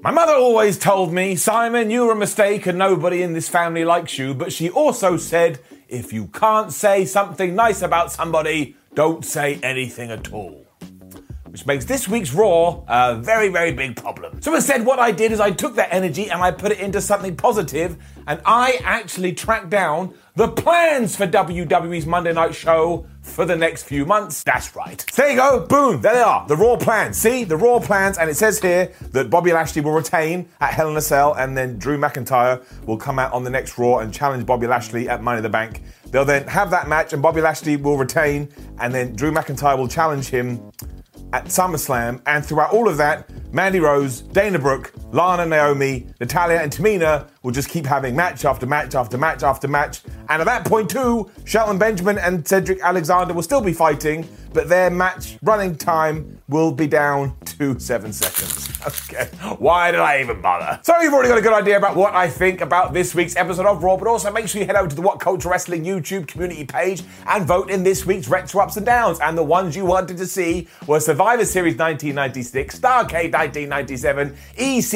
My mother always told me, Simon, you're a mistake and nobody in this family likes you. But she also said, if you can't say something nice about somebody, don't say anything at all. Which makes this week's Raw a very, very big problem. So instead, what I did is I took that energy and I put it into something positive, and I actually tracked down the plans for WWE's Monday Night Show for the next few months. That's right. There you go. Boom. There they are. The Raw plans. See? The Raw plans. And it says here that Bobby Lashley will retain at Hell in a Cell and then Drew McIntyre will come out on the next Raw and challenge Bobby Lashley at Money in the Bank. They'll then have that match and Bobby Lashley will retain and then Drew McIntyre will challenge him at SummerSlam, and throughout all of that, Mandy Rose, Dana Brooke, Lana, Naomi, Natalya, and Tamina will just keep having match after match after match after match. And at that point, too, Shelton Benjamin and Cedric Alexander will still be fighting, but their match running time will be down to seven seconds. Okay, why did I even bother? So you've already got a good idea about what I think about this week's episode of Raw, but also make sure you head over to the What Culture Wrestling YouTube community page and vote in this week's Retro Ups and Downs. And the ones you wanted to see were Survivor Series 1996, Starcade 1997,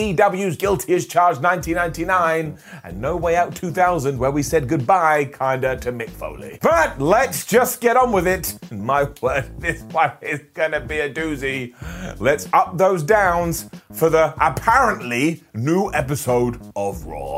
ECW's Guilty as Charged 1999, and No Way Out 2000, where we said goodbye, kinda, to Mick Foley. But let's just get on with it. My word, this one is gonna be a doozy. Let's up those downs for the apparently new episode of Raw.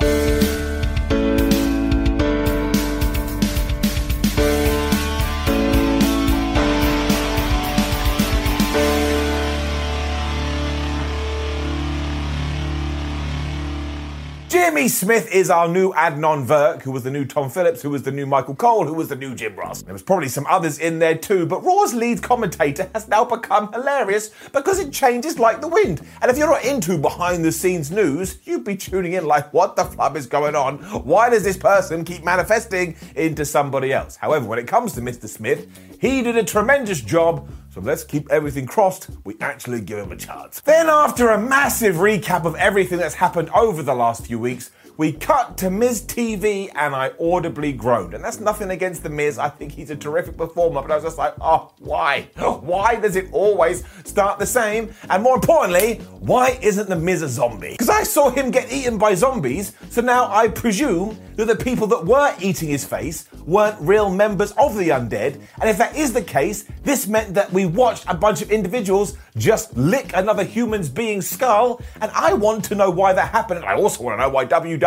Jimmy Smith is our new Adnan Virk, who was the new Tom Phillips, who was the new Michael Cole, who was the new Jim Ross. There was probably some others in there too, but Raw's lead commentator has now become hilarious because it changes like the wind. And if you're not into behind the scenes news, you'd be tuning in like, what the flub is going on? Why does this person keep manifesting into somebody else? However, when it comes to Mr. Smith, he did a tremendous job so let's keep everything crossed, we actually give him a chance. Then, after a massive recap of everything that's happened over the last few weeks, we cut to Miz TV and I audibly groaned. And that's nothing against The Miz. I think he's a terrific performer, but I was just like, oh, why? Why does it always start the same? And more importantly, why isn't The Miz a zombie? Because I saw him get eaten by zombies, so now I presume that the people that were eating his face weren't real members of the undead. And if that is the case, this meant that we watched a bunch of individuals just lick another human's being's skull. And I want to know why that happened. And I also want to know why WWE,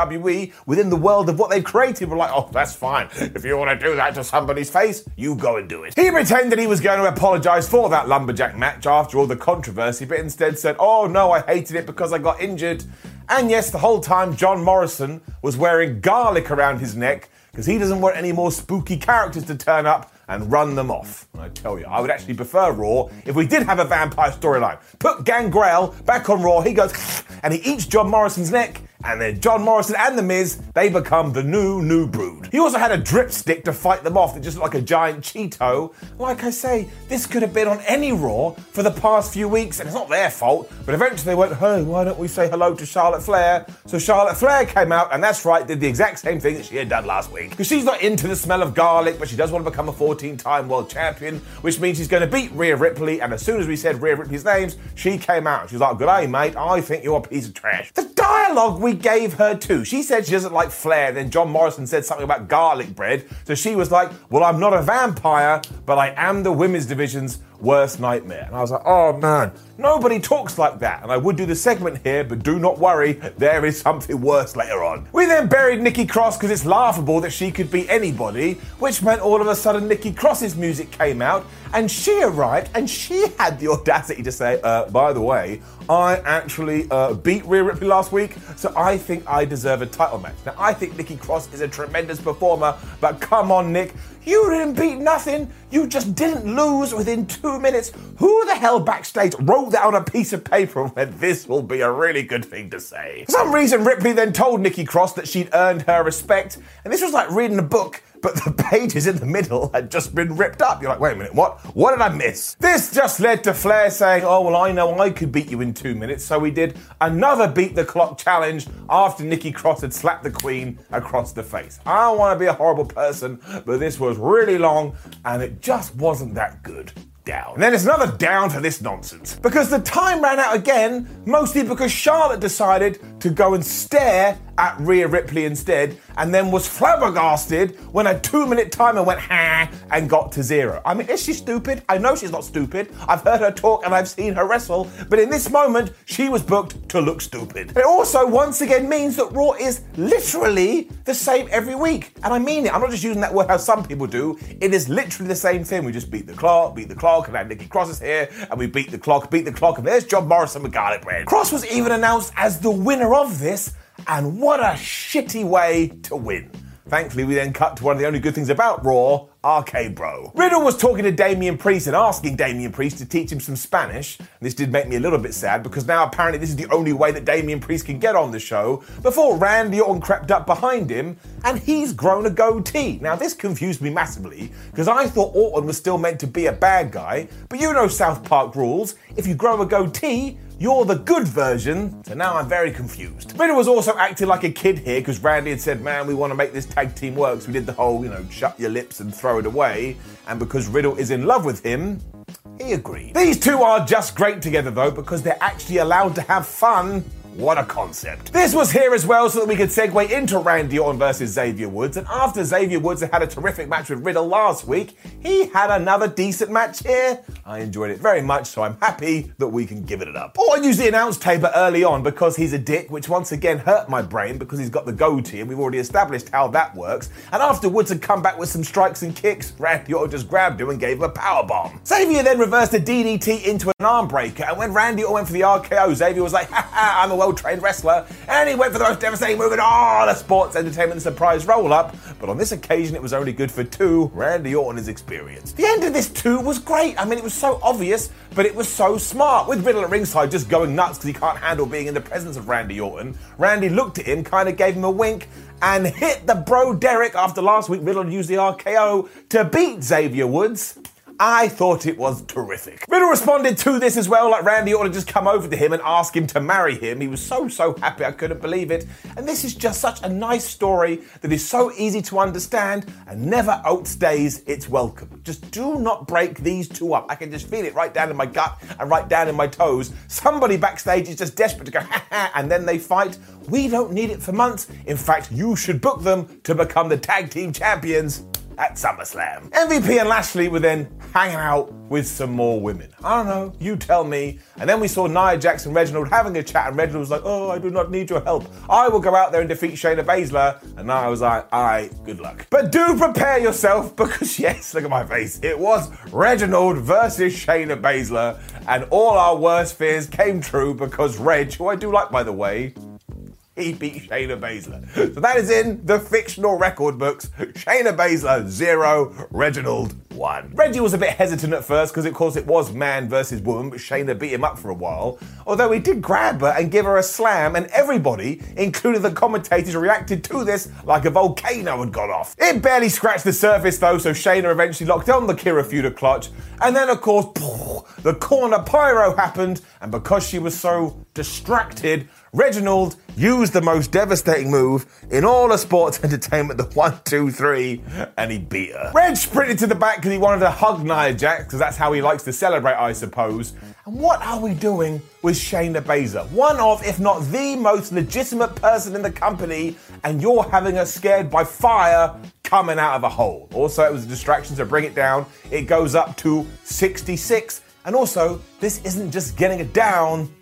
within the world of what they've created, were like, oh, that's fine. If you want to do that to somebody's face, you go and do it. He pretended he was going to apologize for that lumberjack match after all the controversy, but instead said, oh no, I hated it because I got injured. And yes, the whole time John Morrison was wearing garlic around his neck because he doesn't want any more spooky characters to turn up and run them off. I tell you, I would actually prefer Raw if we did have a vampire storyline. Put Gangrel back on Raw, he goes and he eats John Morrison's neck, and then John Morrison and The Miz, they become the new, new brood. He also had a drip stick to fight them off that just looked like a giant Cheeto. Like I say, this could have been on any Raw for the past few weeks, and it's not their fault, but eventually they went, hey, why don't we say hello to Charlotte Flair? So Charlotte Flair came out, and that's right, did the exact same thing that she had done last week. Because she's not into the smell of garlic, but she does want to become a 14 time world champion, which means she's going to beat Rhea Ripley, and as soon as we said Rhea Ripley's names, she came out. She was like, good day, mate, I think you're a piece of trash. The dialogue we gave her too. She said she doesn't like Flair, then John Morrison said something about garlic bread. So she was like, Well, I'm not a vampire, but I am the women's division's worst nightmare. And I was like, Oh man, Nobody talks like that, and I would do the segment here, but do not worry, there is something worse later on. We then buried Nikki Cross because it's laughable that she could be anybody, which meant all of a sudden Nikki Cross's music came out, and she arrived, and she had the audacity to say, uh, by the way, I actually uh, beat Rhea Ripley last week, so I think I deserve a title match. Now, I think Nikki Cross is a tremendous performer, but come on, Nick, you didn't beat nothing. You just didn't lose within two minutes. Who the hell backstage wrote that on a piece of paper and went, this will be a really good thing to say? For some reason, Ripley then told Nikki Cross that she'd earned her respect, and this was like reading a book but the pages in the middle had just been ripped up. You're like, wait a minute, what? What did I miss? This just led to Flair saying, oh, well, I know I could beat you in two minutes. So we did another beat the clock challenge after Nikki Cross had slapped the Queen across the face. I don't want to be a horrible person, but this was really long and it just wasn't that good down. And then there's another down for this nonsense. Because the time ran out again, mostly because Charlotte decided to go and stare at Rhea Ripley instead, and then was flabbergasted when a two minute timer went ha and got to zero. I mean, is she stupid? I know she's not stupid. I've heard her talk and I've seen her wrestle, but in this moment, she was booked to look stupid. It also once again means that Raw is literally the same every week. And I mean it. I'm not just using that word how some people do. It is literally the same thing. We just beat the clock, beat the clock, and now Nikki Cross is here, and we beat the clock, beat the clock, and there's John Morrison with garlic bread. Cross was even announced as the winner of this and what a shitty way to win. Thankfully, we then cut to one of the only good things about Raw, RK Bro. Riddle was talking to Damian Priest and asking Damian Priest to teach him some Spanish. This did make me a little bit sad because now apparently this is the only way that Damian Priest can get on the show before Randy Orton crept up behind him and he's grown a goatee. Now, this confused me massively because I thought Orton was still meant to be a bad guy, but you know South Park rules. If you grow a goatee, you're the good version, so now I'm very confused. Riddle was also acting like a kid here because Randy had said, man, we want to make this tag team work. So we did the whole, you know, shut your lips and throw it away. And because Riddle is in love with him, he agreed. These two are just great together though because they're actually allowed to have fun what a concept. This was here as well so that we could segue into Randy Orton versus Xavier Woods. And after Xavier Woods had a terrific match with Riddle last week, he had another decent match here. I enjoyed it very much, so I'm happy that we can give it up. Orton used the announce table early on because he's a dick, which once again hurt my brain because he's got the goatee, and we've already established how that works. And after Woods had come back with some strikes and kicks, Randy Orton just grabbed him and gave him a power bomb. Xavier then reversed a DDT into an arm breaker, and when Randy Orton went for the RKO, Xavier was like, ha ha, I'm a trained wrestler, and he went for the most devastating move in all the sports entertainment surprise roll up. But on this occasion, it was only good for two. Randy Orton is experienced. The end of this two was great. I mean, it was so obvious, but it was so smart. With Riddle at ringside just going nuts because he can't handle being in the presence of Randy Orton, Randy looked at him, kind of gave him a wink, and hit the Bro-Derek after last week Riddle used the RKO to beat Xavier Woods. I thought it was terrific. Riddle responded to this as well, like Randy ought to just come over to him and ask him to marry him. He was so, so happy, I couldn't believe it. And this is just such a nice story that is so easy to understand and never outstays its welcome. Just do not break these two up. I can just feel it right down in my gut and right down in my toes. Somebody backstage is just desperate to go, ha ha, and then they fight. We don't need it for months. In fact, you should book them to become the tag team champions at SummerSlam. MVP and Lashley were then hanging out with some more women. I don't know, you tell me. And then we saw Nia Jackson Reginald having a chat, and Reginald was like, Oh, I do not need your help. I will go out there and defeat Shayna Baszler. And Nia was like, Alright, good luck. But do prepare yourself because, yes, look at my face. It was Reginald versus Shayna Baszler, and all our worst fears came true because Reg, who I do like by the way, he beat Shayna Baszler. So that is in the fictional record books. Shayna Baszler, zero. Reginald, one. Reggie was a bit hesitant at first because, of course, it was man versus woman, but Shayna beat him up for a while. Although he did grab her and give her a slam, and everybody, including the commentators, reacted to this like a volcano had gone off. It barely scratched the surface though, so Shayna eventually locked on the Kira clutch, and then, of course, the corner pyro happened, and because she was so distracted, Reginald used the most devastating move in all of sports entertainment, the one, two, three, and he beat her. Reg sprinted to the back because he wanted to hug Nia Jax, because that's how he likes to celebrate, I suppose. And what are we doing with Shayna Baszler? One of, if not the most legitimate person in the company, and you're having her scared by fire coming out of a hole. Also, it was a distraction to bring it down. It goes up to 66 And also, this isn't just getting it down,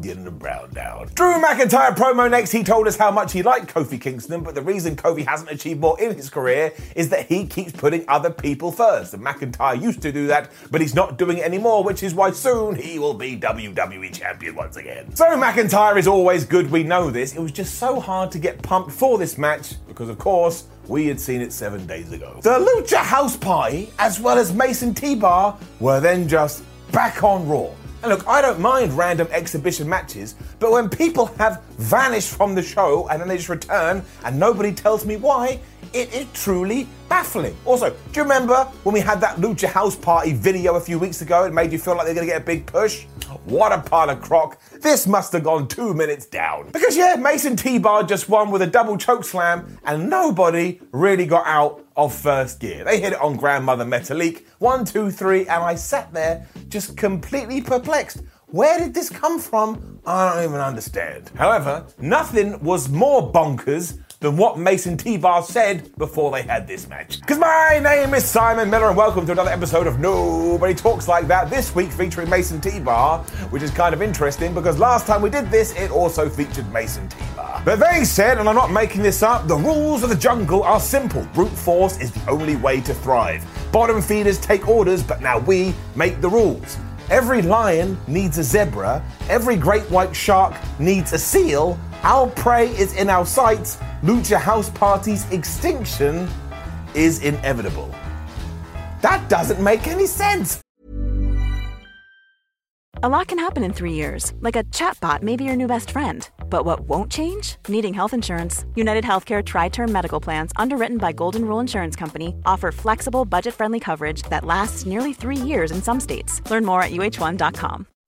getting the brown down. Drew McIntyre promo next, he told us how much he liked Kofi Kingston, but the reason Kofi hasn't achieved more in his career is that he keeps putting other people first. And McIntyre used to do that, but he's not doing it anymore, which is why soon he will be WWE Champion once again. So McIntyre is always good, we know this. It was just so hard to get pumped for this match, because of course, we had seen it seven days ago. The Lucha House Party, as well as Mace and T-Bar, were then just back on Raw. And look, I don't mind random exhibition matches, but when people have vanished from the show and then they just return and nobody tells me why, it is truly baffling. Also, do you remember when we had that Lucha House Party video a few weeks ago? It made you feel like they're gonna get a big push? What a pile of crock. This must have gone two minutes down. Because, yeah, Mace and T Bar just won with a double choke slam, and nobody really got out of first gear. They hit it on Grandmother Metalik. One, two, three, and I sat there just completely perplexed. Where did this come from? I don't even understand. However, nothing was more bonkers than what Mace and T-Bar said before they had this match. Because my name is Simon Miller and welcome to another episode of Nobody Talks Like That, this week featuring Mace and T-Bar, which is kind of interesting because last time we did this, it also featured Mason T-Bar. But they said, and I'm not making this up, the rules of the jungle are simple. Brute force is the only way to thrive. Bottom feeders take orders, but now we make the rules. Every lion needs a zebra, every great white shark needs a seal, our prey is in our sights, Lucha House Party's extinction is inevitable. That doesn't make any sense. A lot can happen in three years, like a chatbot may be your new best friend. But what won't change? Needing health insurance. United Healthcare Tri Term Medical Plans, underwritten by Golden Rule Insurance Company, offer flexible, budget friendly coverage that lasts nearly three years in some states. Learn more at uh1.com.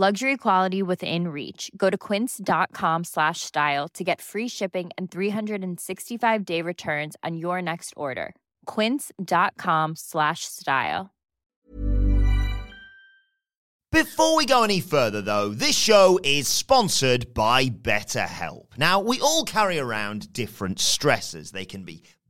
Luxury quality within reach. Go to quince.com slash style to get free shipping and 365 day returns on your next order. Quince.com slash style. Before we go any further, though, this show is sponsored by BetterHelp. Now, we all carry around different stressors. They can be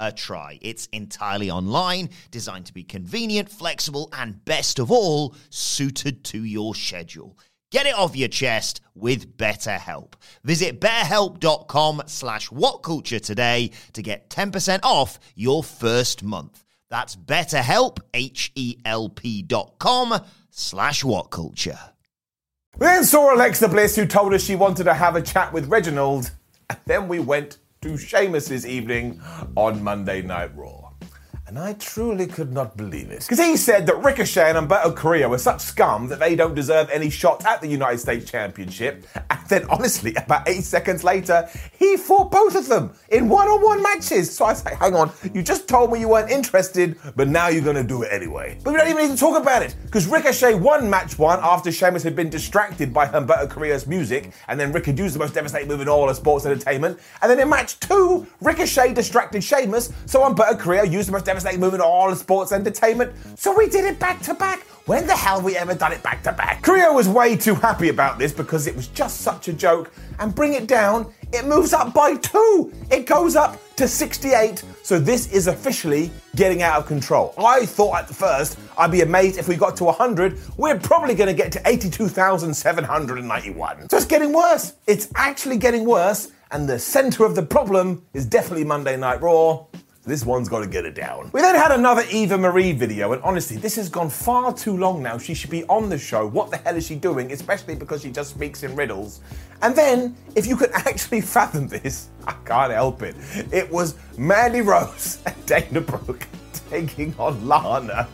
a try. It's entirely online, designed to be convenient, flexible, and best of all, suited to your schedule. Get it off your chest with BetterHelp. Visit betterhelp.com slash whatculture today to get 10% off your first month. That's betterhelp, H-E-L-P dot com slash whatculture. We then saw Alexa Bliss, who told us she wanted to have a chat with Reginald, and then we went to Sheamus's evening on Monday Night Raw. And I truly could not believe it. Because he said that Ricochet and Humberto Carrillo were such scum that they don't deserve any shot at the United States Championship. And then, honestly, about eight seconds later, he fought both of them in one on one matches. So I say, hang on, you just told me you weren't interested, but now you're going to do it anyway. But we don't even need to talk about it. Because Ricochet won match one after Sheamus had been distracted by Humberto Carrillo's music. And then Rick used the most devastating move in all of sports entertainment. And then in match two, Ricochet distracted Sheamus. So Humberto Carrillo used the most devastating move in all sports entertainment. So we did it back to back. When the hell we ever done it back to back? Carrillo was way too happy about this because it was just such a joke. And bring it down, it moves up by two. It goes up to 68. So this is officially getting out of control. I thought at first I'd be amazed if we got to 100. We're probably going to get to 82,791. So it's getting worse. It's actually getting worse. And the center of the problem is definitely Monday Night Raw This one's got to get it down. We then had another Eva Marie video, and honestly, this has gone far too long now. She should be on the show. What the hell is she doing? Especially because she just speaks in riddles. And then, if you could actually fathom this, I can't help it. It was Mandy Rose and Dana Brooke taking on Lana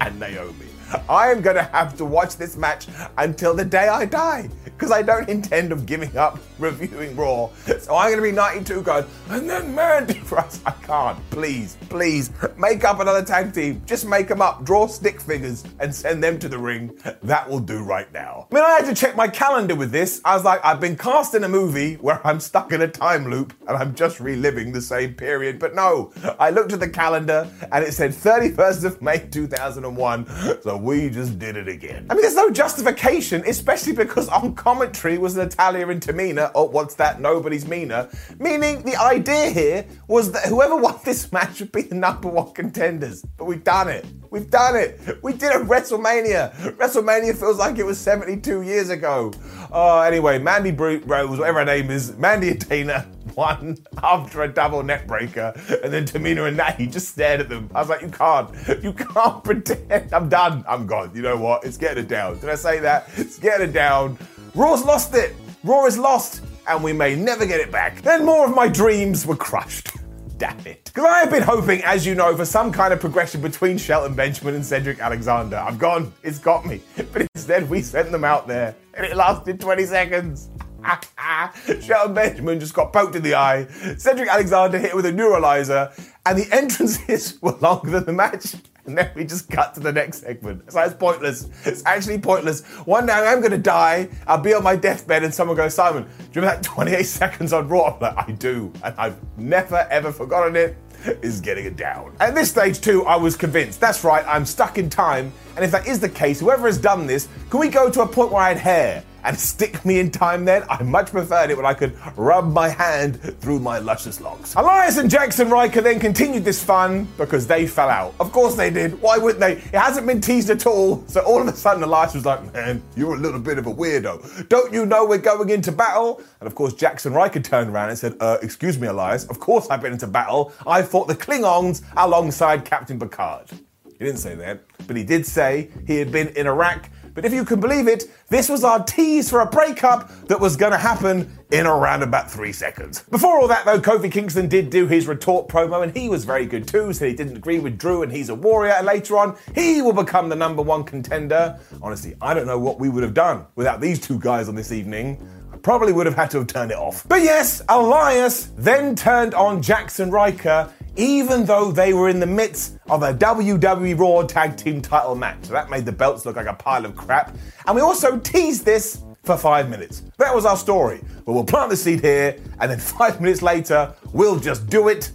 and Naomi. I am going to have to watch this match until the day I die because I don't intend of giving up reviewing Raw. So I'm going to be 92 going, and then Mandy Rose. I can't. Please, please make up another tag team. Just make them up. Draw stick figures and send them to the ring. That will do right now. I mean, I had to check my calendar with this. I was like, I've been cast in a movie where I'm stuck in a time loop and I'm just reliving the same period. But no, I looked at the calendar and it said 31st of May 2001. So we just did it again. I mean, there's no justification, especially because on commentary was Natalya and Tamina. Oh, what's that? Nobody's Mina. Meaning the idea here was that whoever won this match would be the number one contenders. But we've done it. We've done it. We did a WrestleMania. WrestleMania feels like it was 72 years ago. Oh, anyway, Mandy Brute Rose, whatever her name is, Mandy and Dana won after a double neck breaker, and then Tamina and Natty just stared at them. I was like, you can't, you can't pretend. I'm done. I'm gone. You know what? It's getting it down. Did I say that? It's getting it down. Raw's lost it. Raw is lost, and we may never get it back. Then more of my dreams were crushed. Damn it. Because I have been hoping, as you know, for some kind of progression between Shelton Benjamin and Cedric Alexander. I've gone, it's got me. But instead, we sent them out there, and it lasted 20 seconds. Shelton Benjamin just got poked in the eye. Cedric Alexander hit with a neuralizer, and the entrances were longer than the match. And then we just cut to the next segment. So it's pointless. It's actually pointless. One day I'm going to die. I'll be on my deathbed, and someone goes, Simon, do you remember that 28 seconds on Raw? I'm like, I do. And I've never, ever forgotten it. Is getting it down. At this stage, too, I was convinced. That's right, I'm stuck in time. And if that is the case, whoever has done this, can we go to a point where I had hair? And stick me in time then. I much preferred it when I could rub my hand through my luscious locks. Elias and Jaxson Ryker then continued this fun because they fell out. Of course they did. Why wouldn't they? It hasn't been teased at all. So all of a sudden Elias was like, man, you're a little bit of a weirdo. Don't you know we're going into battle? And of course Jaxson Ryker turned around and said, uh, excuse me, Elias. Of course I've been into battle. I fought the Klingons alongside Captain Picard. He didn't say that, but he did say he had been in Iraq but if you can believe it, this was our tease for a breakup that was going to happen in around about three seconds. Before all that, though, Kofi Kingston did do his retort promo, and he was very good too. Said he didn't agree with Drew, and he's a warrior. And later on, he will become the number one contender. Honestly, I don't know what we would have done without these two guys on this evening. Probably would have had to have turned it off. But yes, Elias then turned on Jaxson Ryker even though they were in the midst of a WWE Raw Tag Team title match. So that made the belts look like a pile of crap. And we also teased this for five minutes. That was our story. But we'll plant the seed here, and then five minutes later, we'll just do it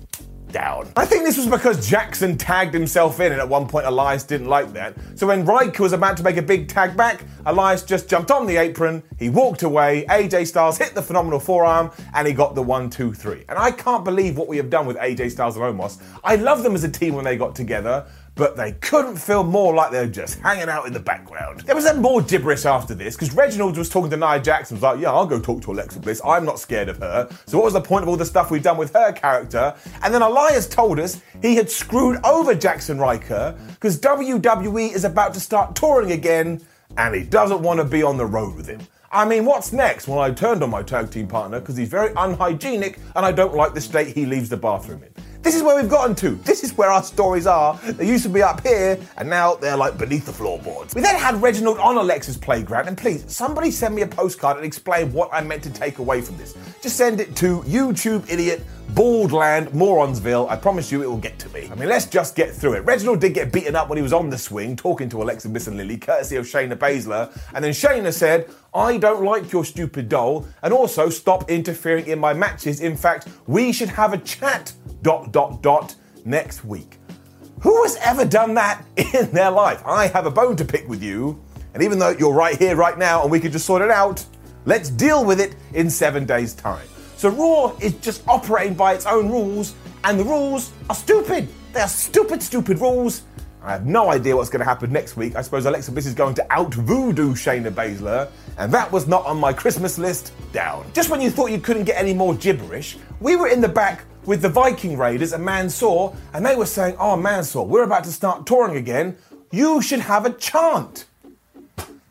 down. I think this was because Jaxson tagged himself in, and at one point Elias didn't like that. So when Ryker was about to make a big tag back, Elias just jumped on the apron, he walked away, AJ Styles hit the phenomenal forearm, and he got the one, two, three. And I can't believe what we have done with AJ Styles and Omos. I love them as a team when they got together but they couldn't feel more like they were just hanging out in the background. There was then more gibberish after this, because Reginald was talking to Nia Jackson, was like, yeah, I'll go talk to Alexa Bliss, I'm not scared of her. So what was the point of all the stuff we've done with her character? And then Elias told us he had screwed over Jaxson Ryker, because WWE is about to start touring again, and he doesn't want to be on the road with him. I mean, what's next? Well, I turned on my tag team partner because he's very unhygienic and I don't like the state he leaves the bathroom in. This is where we've gotten to. This is where our stories are. They used to be up here, and now they're like beneath the floorboards. We then had Reginald on Alexa's playground, and please, somebody send me a postcard and explain what I meant to take away from this. Just send it to YouTube idiot Baldland Moronsville. I promise you it will get to me. I mean, let's just get through it. Reginald did get beaten up when he was on the swing, talking to Alexa Bliss and Lily, courtesy of Shayna Baszler. And then Shayna said, I don't like your stupid doll, and also stop interfering in my matches. In fact, we should have a chat dot dot dot next week. Who has ever done that in their life? I have a bone to pick with you, and even though you're right here, right now, and we could just sort it out, let's deal with it in seven days' time. So Raw is just operating by its own rules, and the rules are stupid. They are stupid, stupid rules. I have no idea what's going to happen next week. I suppose Alexa Bliss is going to out voodoo Shayna Baszler, and that was not on my Christmas list. Down. Just when you thought you couldn't get any more gibberish, we were in the back with the Viking Raiders and Mansoor, and they were saying, Oh, Mansoor, we're about to start touring again. You should have a chant.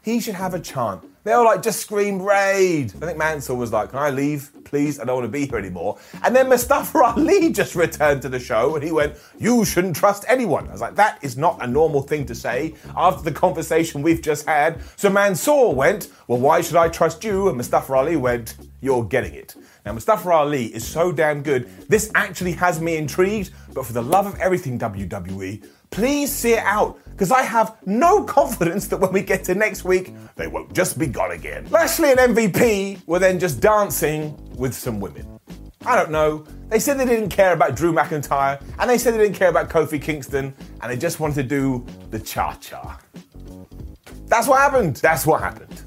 He should have a chant. They were like, just scream raid. I think Mansoor was like, can I leave? Please, I don't want to be here anymore. And then Mustafa Ali just returned to the show and he went, you shouldn't trust anyone. I was like, that is not a normal thing to say after the conversation we've just had. So Mansoor went, well, why should I trust you? And Mustafa Ali went, you're getting it. Now, Mustafa Ali is so damn good. This actually has me intrigued, but for the love of everything WWE, please see it out because I have no confidence that when we get to next week, they won't just be gone again. Lashley and MVP were then just dancing with some women. I don't know. They said they didn't care about Drew McIntyre, and they said they didn't care about Kofi Kingston, and they just wanted to do the cha cha. That's what happened. That's what happened.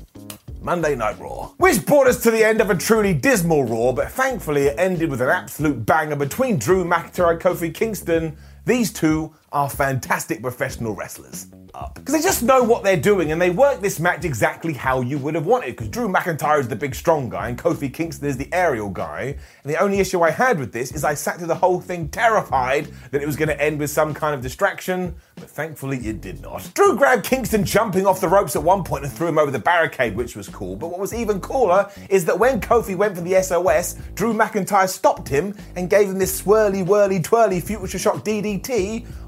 Monday Night Raw. Which brought us to the end of a truly dismal Raw, but thankfully it ended with an absolute banger between Drew McIntyre and Kofi Kingston. These two are fantastic professional wrestlers. Because they just know what they're doing and they work this match exactly how you would have wanted. Because Drew McIntyre is the big strong guy and Kofi Kingston is the aerial guy. And the only issue I had with this is I sat through the whole thing terrified that it was going to end with some kind of distraction, but thankfully it did not. Drew grabbed Kingston jumping off the ropes at one point and threw him over the barricade, which was cool. But what was even cooler is that when Kofi went for the SOS, Drew McIntyre stopped him and gave him this swirly, whirly, twirly future shock DDT.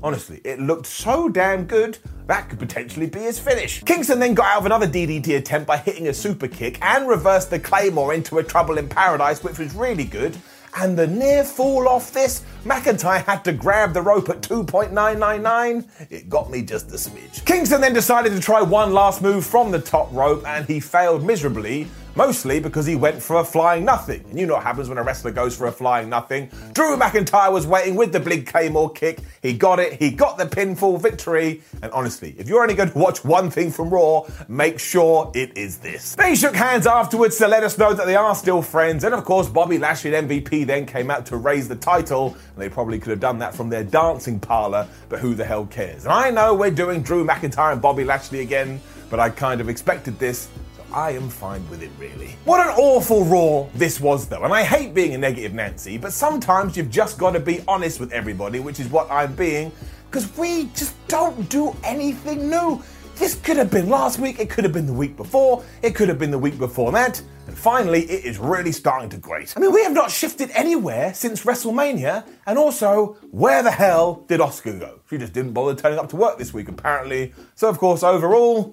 Honestly, it looked so damn good. That could potentially be his finish. Kingston then got out of another DDT attempt by hitting a super kick and reversed the Claymore into a Trouble in Paradise, which was really good. And the near fall off this, McIntyre had to grab the rope at 2.999. It got me just a smidge. Kingston then decided to try one last move from the top rope and he failed miserably mostly because he went for a flying nothing. And you know what happens when a wrestler goes for a flying nothing. Drew McIntyre was waiting with the big Claymore kick. He got it, he got the pinfall victory. And honestly, if you're only going to watch one thing from Raw, make sure it is this. They shook hands afterwards to let us know that they are still friends. And of course, Bobby Lashley MVP then came out to raise the title. And they probably could have done that from their dancing parlor, but who the hell cares? And I know we're doing Drew McIntyre and Bobby Lashley again, but I kind of expected this. I am fine with it, really. What an awful Raw this was, though. And I hate being a negative Nancy, but sometimes you've just got to be honest with everybody, which is what I'm being, because we just don't do anything new. This could have been last week, it could have been the week before, it could have been the week before that, and finally, it is really starting to grate. I mean, we have not shifted anywhere since WrestleMania, and also, where the hell did Asuka go? She just didn't bother turning up to work this week, apparently. So, of course, overall,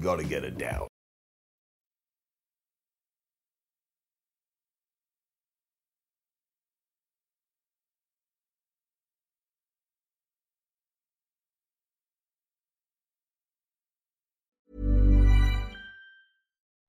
gotta get her down.